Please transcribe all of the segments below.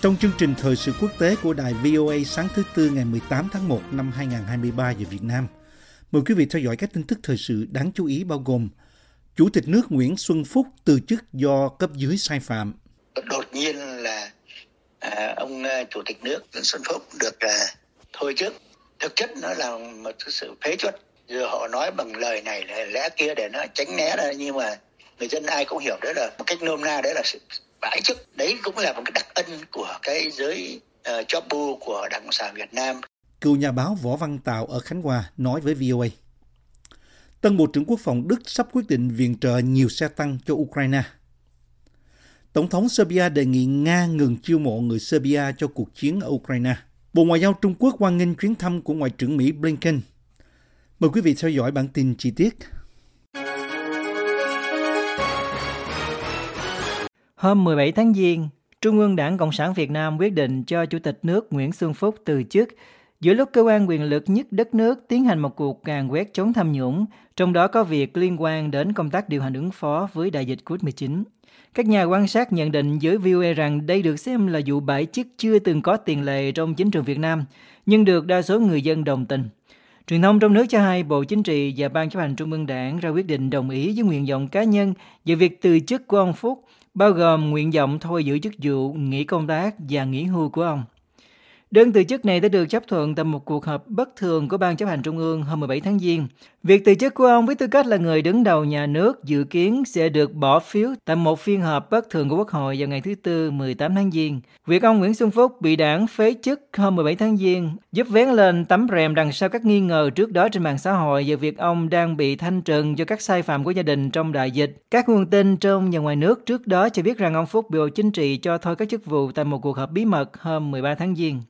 Trong chương trình thời sự quốc tế của đài VOA sáng thứ Tư ngày 18 tháng 1 năm 2023 giờ Việt Nam, mời quý vị theo dõi các tin tức thời sự đáng chú ý bao gồm Chủ tịch nước Nguyễn Xuân Phúc từ chức do cấp dưới sai phạm, đột nhiên là à, ông à, chủ tịch nước Nguyễn Xuân Phúc được à, thôi chức. Thực chất nó là một cái sự phế chuất. Giờ họ nói bằng lời này là lẽ kia để nó tránh né ra nhưng mà người dân ai cũng hiểu đấy là một cách nôm na đấy là sự bãi chức đấy cũng là một cái đặc ân của cái giới ờ, uh, bu của đảng cộng sản việt nam cựu nhà báo Võ Văn Tạo ở Khánh Hòa nói với VOA. Tân Bộ trưởng Quốc phòng Đức sắp quyết định viện trợ nhiều xe tăng cho Ukraine. Tổng thống Serbia đề nghị Nga ngừng chiêu mộ người Serbia cho cuộc chiến ở Ukraine. Bộ Ngoại giao Trung Quốc hoan nghênh chuyến thăm của Ngoại trưởng Mỹ Blinken. Mời quý vị theo dõi bản tin chi tiết. Hôm 17 tháng Giêng, Trung ương Đảng Cộng sản Việt Nam quyết định cho Chủ tịch nước Nguyễn Xuân Phúc từ chức giữa lúc cơ quan quyền lực nhất đất nước tiến hành một cuộc càn quét chống tham nhũng, trong đó có việc liên quan đến công tác điều hành ứng phó với đại dịch COVID-19. Các nhà quan sát nhận định với VOA e rằng đây được xem là vụ bãi chức chưa từng có tiền lệ trong chính trường Việt Nam, nhưng được đa số người dân đồng tình. Truyền thông trong nước cho hay Bộ Chính trị và Ban chấp hành Trung ương Đảng ra quyết định đồng ý với nguyện vọng cá nhân về việc từ chức của ông Phúc, bao gồm nguyện vọng thôi giữ chức vụ, nghỉ công tác và nghỉ hưu của ông. Đơn từ chức này đã được chấp thuận tại một cuộc họp bất thường của Ban chấp hành Trung ương hôm 17 tháng Giêng. Việc từ chức của ông với tư cách là người đứng đầu nhà nước dự kiến sẽ được bỏ phiếu tại một phiên họp bất thường của Quốc hội vào ngày thứ Tư 18 tháng Giêng. Việc ông Nguyễn Xuân Phúc bị đảng phế chức hôm 17 tháng Giêng giúp vén lên tấm rèm đằng sau các nghi ngờ trước đó trên mạng xã hội về việc ông đang bị thanh trừng do các sai phạm của gia đình trong đại dịch. Các nguồn tin trong và ngoài nước trước đó cho biết rằng ông Phúc bị Bộ Chính trị cho thôi các chức vụ tại một cuộc họp bí mật hôm 13 tháng Giêng.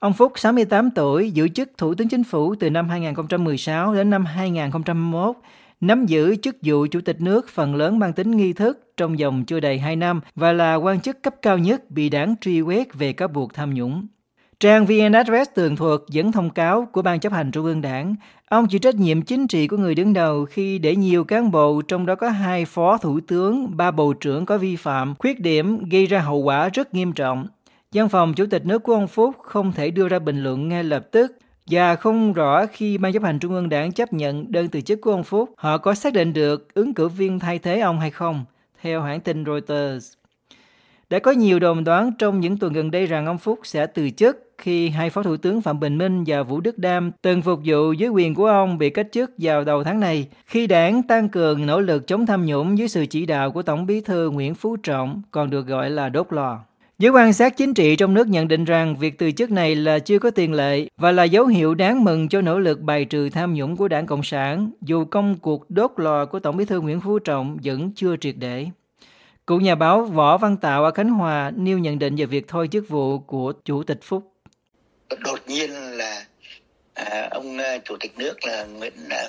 Ông Phúc, 68 tuổi, giữ chức Thủ tướng Chính phủ từ năm 2016 đến năm 2021, nắm giữ chức vụ Chủ tịch nước phần lớn mang tính nghi thức trong vòng chưa đầy 2 năm và là quan chức cấp cao nhất bị đảng truy quét về các buộc tham nhũng. Trang VN Address tường thuật dẫn thông cáo của Ban chấp hành Trung ương Đảng, ông chịu trách nhiệm chính trị của người đứng đầu khi để nhiều cán bộ, trong đó có hai phó thủ tướng, ba bộ trưởng có vi phạm, khuyết điểm gây ra hậu quả rất nghiêm trọng. Văn phòng Chủ tịch nước của ông Phúc không thể đưa ra bình luận ngay lập tức và không rõ khi Ban chấp hành Trung ương Đảng chấp nhận đơn từ chức của ông Phúc, họ có xác định được ứng cử viên thay thế ông hay không, theo hãng tin Reuters. Đã có nhiều đồn đoán trong những tuần gần đây rằng ông Phúc sẽ từ chức khi hai phó thủ tướng Phạm Bình Minh và Vũ Đức Đam từng phục vụ dưới quyền của ông bị cách chức vào đầu tháng này, khi đảng tăng cường nỗ lực chống tham nhũng dưới sự chỉ đạo của Tổng bí thư Nguyễn Phú Trọng, còn được gọi là đốt lò. Giới quan sát chính trị trong nước nhận định rằng việc từ chức này là chưa có tiền lệ và là dấu hiệu đáng mừng cho nỗ lực bài trừ tham nhũng của đảng Cộng sản, dù công cuộc đốt lò của Tổng bí thư Nguyễn Phú Trọng vẫn chưa triệt để. Cựu nhà báo Võ Văn Tạo ở Khánh Hòa nêu nhận định về việc thôi chức vụ của Chủ tịch Phúc. đột nhiên là à, ông à, chủ tịch nước là Nguyễn à,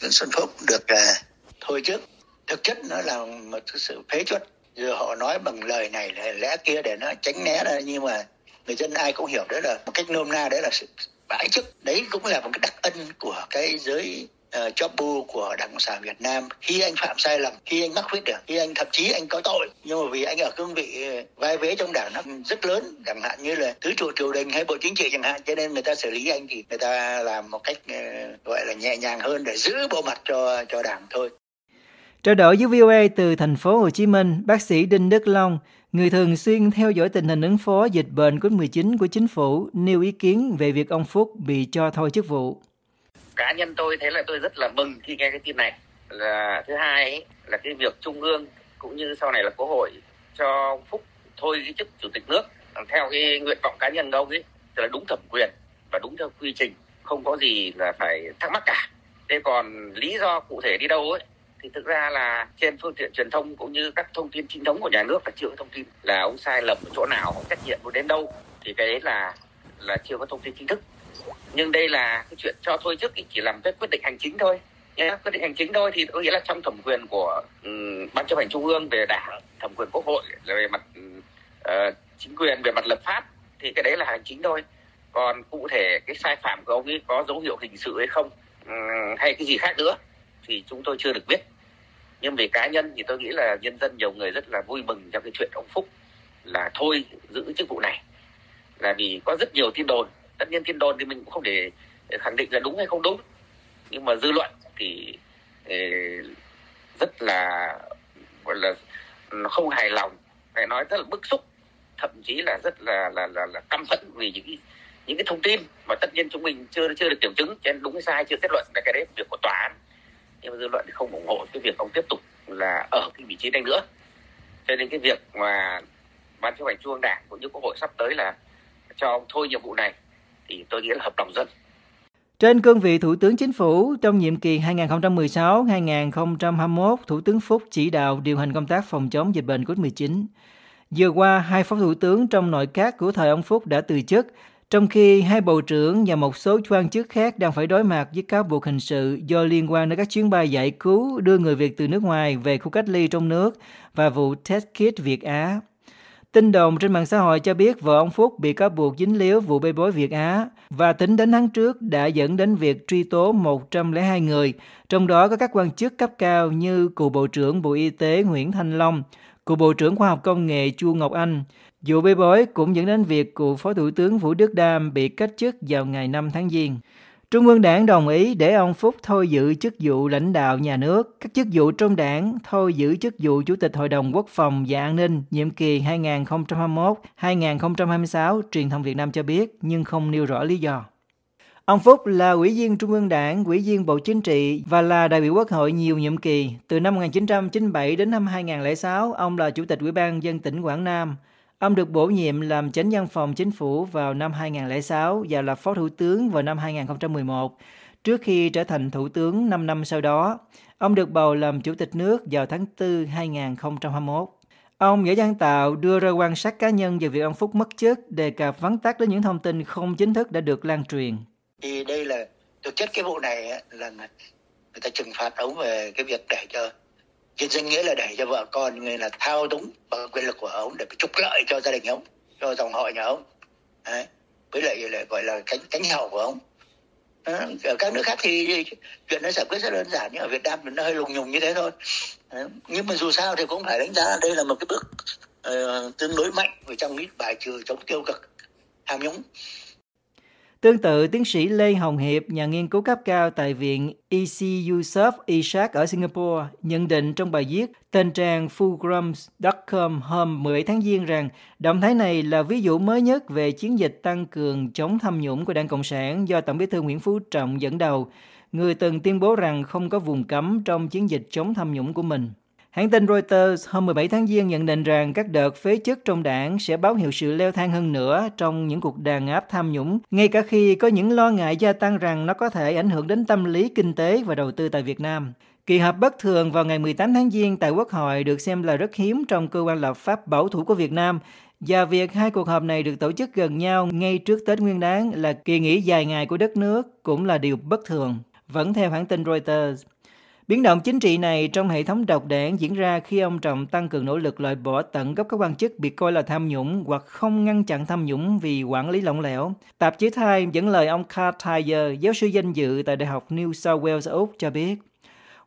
Nguyễn Xuân Phúc được à, thôi chức thực chất nó là một sự phế chuất giờ họ nói bằng lời này là lẽ kia để nó tránh né ra nhưng mà người dân ai cũng hiểu đấy là một cách nôm na đấy là sự bãi chức. Đấy cũng là một cái đặc ân của cái giới uh, bu của đảng cộng sản việt nam. Khi anh phạm sai lầm khi anh mắc khuyết điểm khi anh thậm chí anh có tội nhưng mà vì anh ở cương vị ờ, vai vế trong đảng nó rất lớn chẳng hạn như là thứ trụ triều đình hay bộ chính trị chẳng hạn cho nên người ta xử lý anh thì người ta làm một cách uh, gọi là nhẹ nhàng hơn để giữ bộ mặt cho cho đảng thôi. Trao đổi với VOA từ thành phố Hồ Chí Minh, bác sĩ Đinh Đức Long, người thường xuyên theo dõi tình hình ứng phó dịch bệnh COVID-19 của chính phủ, nêu ý kiến về việc ông Phúc bị cho thôi chức vụ. cá nhân tôi thấy là tôi rất là mừng khi nghe cái tin này. Là thứ hai ấy, là cái việc trung ương cũng như sau này là quốc hội cho ông phúc thôi cái chức chủ tịch nước. Theo cái nguyện vọng cá nhân đâu ông ấy tức là đúng thẩm quyền và đúng theo quy trình không có gì là phải thắc mắc cả. Thế còn lý do cụ thể đi đâu ấy thì thực ra là trên phương tiện truyền thông cũng như các thông tin chính thống của nhà nước là chưa có thông tin là ông sai lầm ở chỗ nào ông trách nhiệm đến đâu. Thì cái đấy là là chưa có thông tin chính thức. Nhưng đây là cái chuyện cho thôi chức thì chỉ làm cái quyết định hành chính thôi. Nhé quyết định hành chính thôi thì có nghĩa là trong thẩm quyền của um, ban chấp hành trung ương về đảng thẩm quyền quốc hội là về mặt uh, chính quyền về mặt lập pháp thì cái đấy là hành chính thôi. Còn cụ thể cái sai phạm của ông ấy có dấu hiệu hình sự hay không um, hay cái gì khác nữa thì chúng tôi chưa được biết nhưng về cá nhân thì tôi nghĩ là nhân dân nhiều người rất là vui mừng trong cái chuyện ông Phúc là thôi giữ chức vụ này. Là vì có rất nhiều tin đồn. Tất nhiên tin đồn thì mình cũng không để, để khẳng định là đúng hay không đúng. Nhưng mà dư luận thì ờ, rất là gọi là không hài lòng. Phải nói rất là bức xúc thậm chí là rất là là là, là căm phẫn vì những những cái thông tin mà tất nhiên chúng mình chưa chưa được kiểm chứng. Cho nên đúng hay sai chưa kết luận là cái đấy việc của tòa án nhưng mà dư luận thì không ủng hộ cái việc ông tiếp tục là ở cái vị trí này nữa cho nên cái việc mà ban chấp hành trung ương đảng cũng như quốc hội sắp tới là cho ông thôi nhiệm vụ này thì tôi nghĩ là hợp đồng dân trên cương vị Thủ tướng Chính phủ trong nhiệm kỳ 2016-2021, Thủ tướng Phúc chỉ đạo điều hành công tác phòng chống dịch bệnh COVID-19. Vừa qua, hai phó thủ tướng trong nội các của thời ông Phúc đã từ chức, trong khi hai bộ trưởng và một số quan chức khác đang phải đối mặt với cáo buộc hình sự do liên quan đến các chuyến bay giải cứu đưa người Việt từ nước ngoài về khu cách ly trong nước và vụ test kit Việt Á. Tin đồn trên mạng xã hội cho biết vợ ông Phúc bị cáo buộc dính líu vụ bê bối Việt Á và tính đến tháng trước đã dẫn đến việc truy tố 102 người, trong đó có các quan chức cấp cao như cựu Bộ trưởng Bộ Y tế Nguyễn Thanh Long, cựu Bộ trưởng Khoa học Công nghệ Chu Ngọc Anh. Vụ bê bối cũng dẫn đến việc cựu Phó Thủ tướng Vũ Đức Đam bị cách chức vào ngày 5 tháng Giêng. Trung ương Đảng đồng ý để ông Phúc thôi giữ chức vụ lãnh đạo nhà nước, các chức vụ trong đảng thôi giữ chức vụ Chủ tịch Hội đồng Quốc phòng và An ninh nhiệm kỳ 2021-2026, truyền thông Việt Nam cho biết, nhưng không nêu rõ lý do. Ông Phúc là ủy viên Trung ương Đảng, ủy viên Bộ Chính trị và là đại biểu Quốc hội nhiều nhiệm kỳ. Từ năm 1997 đến năm 2006, ông là Chủ tịch Ủy ban dân tỉnh Quảng Nam. Ông được bổ nhiệm làm chánh văn phòng chính phủ vào năm 2006 và là phó thủ tướng vào năm 2011, trước khi trở thành thủ tướng 5 năm sau đó. Ông được bầu làm chủ tịch nước vào tháng 4 2021. Ông Võ Văn Tạo đưa ra quan sát cá nhân về việc ông Phúc mất chức, đề cập vắn tắt đến những thông tin không chính thức đã được lan truyền. Thì đây là thực chất cái vụ này là người ta trừng phạt ông về cái việc để cho trên danh nghĩa là để cho vợ con người là thao túng bằng quyền lực của ông để trục lợi cho gia đình ông cho dòng họ nhà ông Đấy. với lại lại gọi là cánh cánh hậu của ông Đấy. ở các nước khác thì chuyện nó giải quyết rất đơn giản nhưng ở Việt Nam nó hơi lùng nhùng như thế thôi Đấy. nhưng mà dù sao thì cũng phải đánh giá đây là một cái bước uh, tương đối mạnh về trong cái bài trừ chống tiêu cực tham nhũng Tương tự, tiến sĩ Lê Hồng Hiệp, nhà nghiên cứu cấp cao tại Viện EC Yusuf Ishak ở Singapore, nhận định trong bài viết tên trang fulgrums.com hôm 17 tháng Giêng rằng động thái này là ví dụ mới nhất về chiến dịch tăng cường chống tham nhũng của Đảng Cộng sản do Tổng bí thư Nguyễn Phú Trọng dẫn đầu, người từng tuyên bố rằng không có vùng cấm trong chiến dịch chống tham nhũng của mình. Hãng tin Reuters hôm 17 tháng Giêng nhận định rằng các đợt phế chức trong đảng sẽ báo hiệu sự leo thang hơn nữa trong những cuộc đàn áp tham nhũng, ngay cả khi có những lo ngại gia tăng rằng nó có thể ảnh hưởng đến tâm lý kinh tế và đầu tư tại Việt Nam. Kỳ họp bất thường vào ngày 18 tháng Giêng tại Quốc hội được xem là rất hiếm trong cơ quan lập pháp bảo thủ của Việt Nam và việc hai cuộc họp này được tổ chức gần nhau ngay trước Tết Nguyên đán là kỳ nghỉ dài ngày của đất nước cũng là điều bất thường. Vẫn theo hãng tin Reuters, Biến động chính trị này trong hệ thống độc đảng diễn ra khi ông Trọng tăng cường nỗ lực loại bỏ tận gốc các quan chức bị coi là tham nhũng hoặc không ngăn chặn tham nhũng vì quản lý lỏng lẻo. Tạp chí Time dẫn lời ông Carl Thayer, giáo sư danh dự tại Đại học New South Wales Úc cho biết.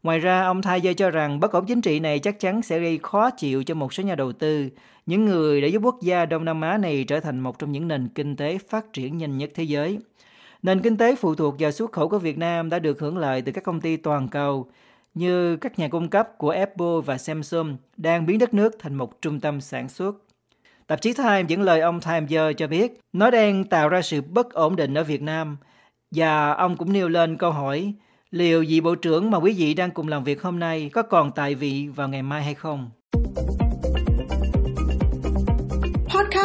Ngoài ra, ông Thayer cho rằng bất ổn chính trị này chắc chắn sẽ gây khó chịu cho một số nhà đầu tư, những người đã giúp quốc gia Đông Nam Á này trở thành một trong những nền kinh tế phát triển nhanh nhất thế giới. Nền kinh tế phụ thuộc vào xuất khẩu của Việt Nam đã được hưởng lợi từ các công ty toàn cầu, như các nhà cung cấp của Apple và Samsung đang biến đất nước thành một trung tâm sản xuất. Tạp chí Time dẫn lời ông Time cho biết, nó đang tạo ra sự bất ổn định ở Việt Nam và ông cũng nêu lên câu hỏi, liệu vị bộ trưởng mà quý vị đang cùng làm việc hôm nay có còn tại vị vào ngày mai hay không?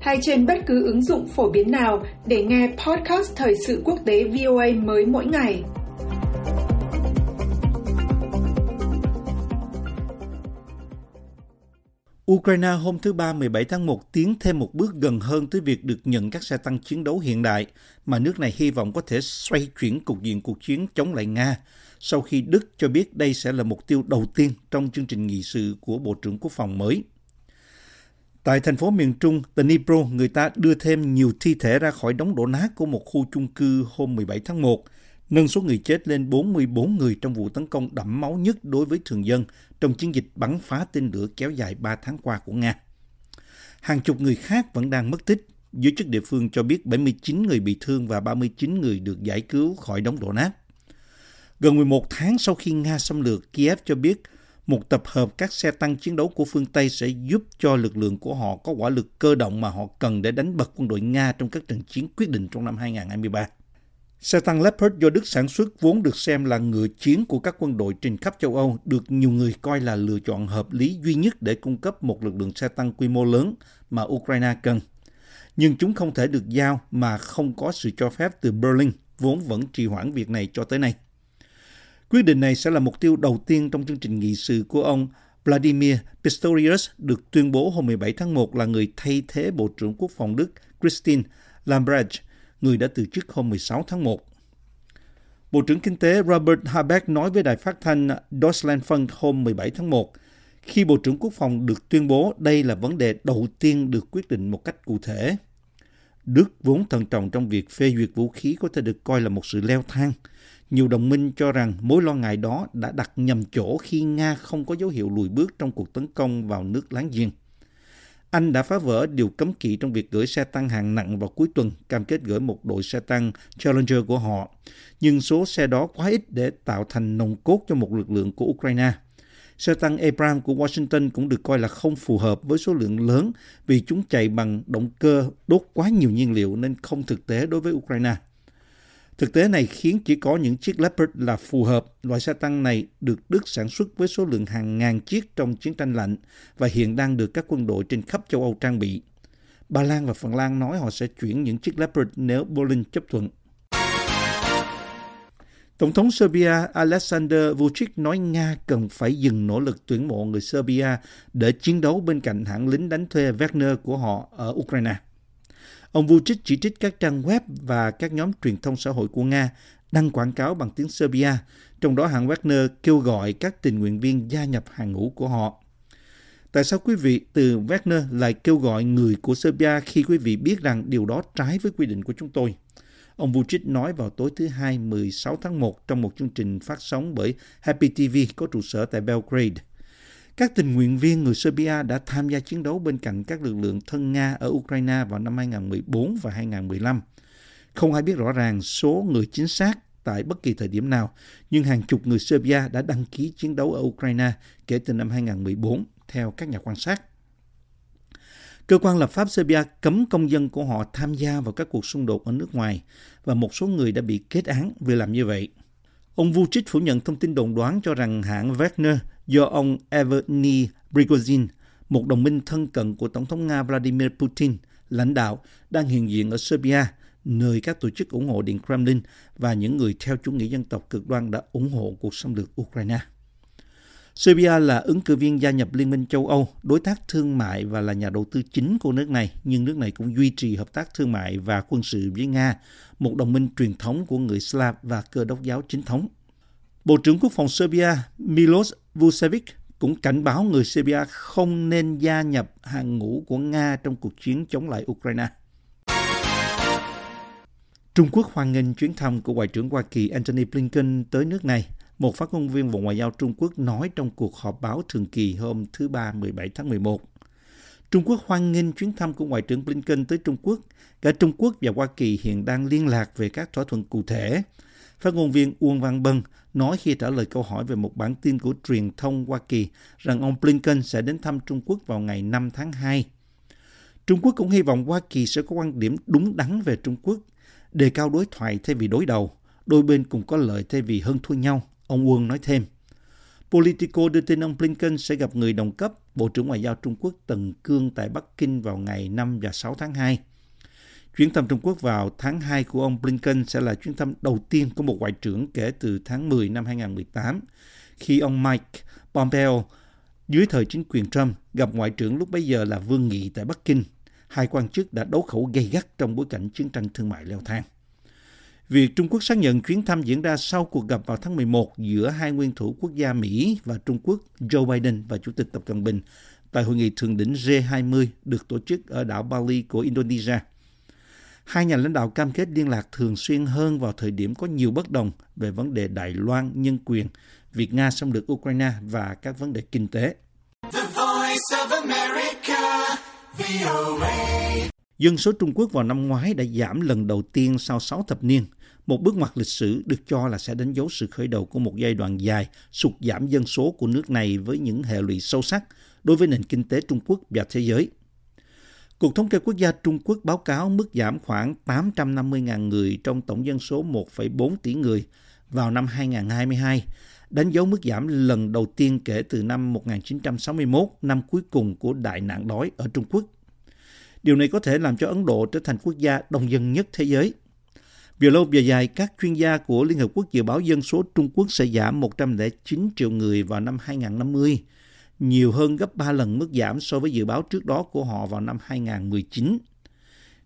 hay trên bất cứ ứng dụng phổ biến nào để nghe podcast Thời sự quốc tế VOA mới mỗi ngày. Ukraine hôm thứ Ba 17 tháng 1 tiến thêm một bước gần hơn tới việc được nhận các xe tăng chiến đấu hiện đại mà nước này hy vọng có thể xoay chuyển cục diện cuộc chiến chống lại Nga sau khi Đức cho biết đây sẽ là mục tiêu đầu tiên trong chương trình nghị sự của Bộ trưởng Quốc phòng mới. Tại thành phố miền Trung Dnipro, người ta đưa thêm nhiều thi thể ra khỏi đống đổ nát của một khu chung cư hôm 17 tháng 1, nâng số người chết lên 44 người trong vụ tấn công đẫm máu nhất đối với thường dân trong chiến dịch bắn phá tên lửa kéo dài 3 tháng qua của Nga. Hàng chục người khác vẫn đang mất tích. Giới chức địa phương cho biết 79 người bị thương và 39 người được giải cứu khỏi đống đổ nát. Gần 11 tháng sau khi Nga xâm lược, Kiev cho biết một tập hợp các xe tăng chiến đấu của phương Tây sẽ giúp cho lực lượng của họ có quả lực cơ động mà họ cần để đánh bật quân đội Nga trong các trận chiến quyết định trong năm 2023. Xe tăng Leopard do Đức sản xuất vốn được xem là ngựa chiến của các quân đội trên khắp châu Âu, được nhiều người coi là lựa chọn hợp lý duy nhất để cung cấp một lực lượng xe tăng quy mô lớn mà Ukraine cần. Nhưng chúng không thể được giao mà không có sự cho phép từ Berlin, vốn vẫn trì hoãn việc này cho tới nay. Quyết định này sẽ là mục tiêu đầu tiên trong chương trình nghị sự của ông Vladimir Pistorius được tuyên bố hôm 17 tháng 1 là người thay thế Bộ trưởng Quốc phòng Đức Christine Lambrecht, người đã từ chức hôm 16 tháng 1. Bộ trưởng Kinh tế Robert Habeck nói với đài phát thanh Deutschlandfunk hôm 17 tháng 1, khi Bộ trưởng Quốc phòng được tuyên bố đây là vấn đề đầu tiên được quyết định một cách cụ thể. Đức vốn thận trọng trong việc phê duyệt vũ khí có thể được coi là một sự leo thang, nhiều đồng minh cho rằng mối lo ngại đó đã đặt nhầm chỗ khi Nga không có dấu hiệu lùi bước trong cuộc tấn công vào nước láng giềng. Anh đã phá vỡ điều cấm kỵ trong việc gửi xe tăng hạng nặng vào cuối tuần, cam kết gửi một đội xe tăng Challenger của họ. Nhưng số xe đó quá ít để tạo thành nồng cốt cho một lực lượng của Ukraine. Xe tăng Abrams của Washington cũng được coi là không phù hợp với số lượng lớn vì chúng chạy bằng động cơ đốt quá nhiều nhiên liệu nên không thực tế đối với Ukraine. Thực tế này khiến chỉ có những chiếc Leopard là phù hợp. Loại xe tăng này được Đức sản xuất với số lượng hàng ngàn chiếc trong chiến tranh lạnh và hiện đang được các quân đội trên khắp châu Âu trang bị. Ba Lan và Phần Lan nói họ sẽ chuyển những chiếc Leopard nếu Berlin chấp thuận. Tổng thống Serbia Alexander Vucic nói Nga cần phải dừng nỗ lực tuyển mộ người Serbia để chiến đấu bên cạnh hãng lính đánh thuê Wagner của họ ở Ukraine. Ông Vucic chỉ trích các trang web và các nhóm truyền thông xã hội của Nga đăng quảng cáo bằng tiếng Serbia, trong đó hãng Wagner kêu gọi các tình nguyện viên gia nhập hàng ngũ của họ. Tại sao quý vị từ Wagner lại kêu gọi người của Serbia khi quý vị biết rằng điều đó trái với quy định của chúng tôi? Ông Vucic nói vào tối thứ Hai 16 tháng 1 trong một chương trình phát sóng bởi Happy TV có trụ sở tại Belgrade. Các tình nguyện viên người Serbia đã tham gia chiến đấu bên cạnh các lực lượng thân Nga ở Ukraine vào năm 2014 và 2015. Không ai biết rõ ràng số người chính xác tại bất kỳ thời điểm nào, nhưng hàng chục người Serbia đã đăng ký chiến đấu ở Ukraine kể từ năm 2014, theo các nhà quan sát. Cơ quan lập pháp Serbia cấm công dân của họ tham gia vào các cuộc xung đột ở nước ngoài và một số người đã bị kết án vì làm như vậy. Ông Vucic phủ nhận thông tin đồn đoán cho rằng hãng Wagner do ông Evgeny Prigozhin, một đồng minh thân cận của Tổng thống Nga Vladimir Putin, lãnh đạo, đang hiện diện ở Serbia, nơi các tổ chức ủng hộ Điện Kremlin và những người theo chủ nghĩa dân tộc cực đoan đã ủng hộ cuộc xâm lược Ukraine. Serbia là ứng cử viên gia nhập Liên minh châu Âu, đối tác thương mại và là nhà đầu tư chính của nước này, nhưng nước này cũng duy trì hợp tác thương mại và quân sự với Nga, một đồng minh truyền thống của người Slav và cơ đốc giáo chính thống. Bộ trưởng Quốc phòng Serbia Milos Vucevic cũng cảnh báo người Serbia không nên gia nhập hàng ngũ của Nga trong cuộc chiến chống lại Ukraine. Trung Quốc hoan nghênh chuyến thăm của Ngoại trưởng Hoa Kỳ Antony Blinken tới nước này, một phát ngôn viên Bộ Ngoại giao Trung Quốc nói trong cuộc họp báo thường kỳ hôm thứ Ba 17 tháng 11. Trung Quốc hoan nghênh chuyến thăm của Ngoại trưởng Blinken tới Trung Quốc. Cả Trung Quốc và Hoa Kỳ hiện đang liên lạc về các thỏa thuận cụ thể. Phát ngôn viên Uông Văn Bân nói khi trả lời câu hỏi về một bản tin của truyền thông Hoa Kỳ rằng ông Blinken sẽ đến thăm Trung Quốc vào ngày 5 tháng 2. Trung Quốc cũng hy vọng Hoa Kỳ sẽ có quan điểm đúng đắn về Trung Quốc, đề cao đối thoại thay vì đối đầu, đôi bên cùng có lợi thay vì hơn thua nhau, ông Quân nói thêm. Politico đưa tin ông Blinken sẽ gặp người đồng cấp, Bộ trưởng Ngoại giao Trung Quốc Tần Cương tại Bắc Kinh vào ngày 5 và 6 tháng 2. Chuyến thăm Trung Quốc vào tháng 2 của ông Blinken sẽ là chuyến thăm đầu tiên của một ngoại trưởng kể từ tháng 10 năm 2018, khi ông Mike Pompeo dưới thời chính quyền Trump gặp ngoại trưởng lúc bấy giờ là Vương Nghị tại Bắc Kinh. Hai quan chức đã đấu khẩu gay gắt trong bối cảnh chiến tranh thương mại leo thang. Việc Trung Quốc xác nhận chuyến thăm diễn ra sau cuộc gặp vào tháng 11 giữa hai nguyên thủ quốc gia Mỹ và Trung Quốc Joe Biden và Chủ tịch Tập Cận Bình tại hội nghị thượng đỉnh G20 được tổ chức ở đảo Bali của Indonesia. Hai nhà lãnh đạo cam kết liên lạc thường xuyên hơn vào thời điểm có nhiều bất đồng về vấn đề Đài Loan, nhân quyền, việc Nga xâm lược Ukraine và các vấn đề kinh tế. The voice of America, VOA. Dân số Trung Quốc vào năm ngoái đã giảm lần đầu tiên sau 6 thập niên, một bước ngoặt lịch sử được cho là sẽ đánh dấu sự khởi đầu của một giai đoạn dài sụt giảm dân số của nước này với những hệ lụy sâu sắc đối với nền kinh tế Trung Quốc và thế giới. Cục Thống kê Quốc gia Trung Quốc báo cáo mức giảm khoảng 850.000 người trong tổng dân số 1,4 tỷ người vào năm 2022, đánh dấu mức giảm lần đầu tiên kể từ năm 1961, năm cuối cùng của đại nạn đói ở Trung Quốc. Điều này có thể làm cho Ấn Độ trở thành quốc gia đông dân nhất thế giới. Về lâu về dài, các chuyên gia của Liên Hợp Quốc dự báo dân số Trung Quốc sẽ giảm 109 triệu người vào năm 2050, nhiều hơn gấp 3 lần mức giảm so với dự báo trước đó của họ vào năm 2019.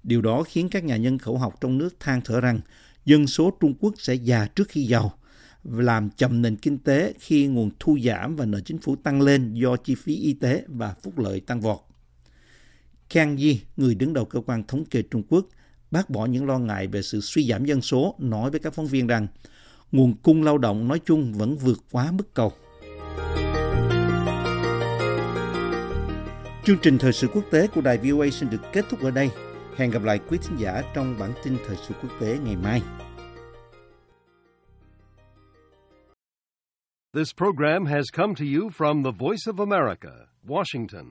Điều đó khiến các nhà nhân khẩu học trong nước than thở rằng dân số Trung Quốc sẽ già trước khi giàu, làm chậm nền kinh tế khi nguồn thu giảm và nợ chính phủ tăng lên do chi phí y tế và phúc lợi tăng vọt. Kang Yi, người đứng đầu cơ quan thống kê Trung Quốc, bác bỏ những lo ngại về sự suy giảm dân số, nói với các phóng viên rằng nguồn cung lao động nói chung vẫn vượt quá mức cầu. Chương trình thời sự quốc tế của đài VOA xin được kết thúc ở đây. Hẹn gặp lại quý thính giả trong bản tin thời sự quốc tế ngày mai. This program has come to you from the Voice of America, Washington.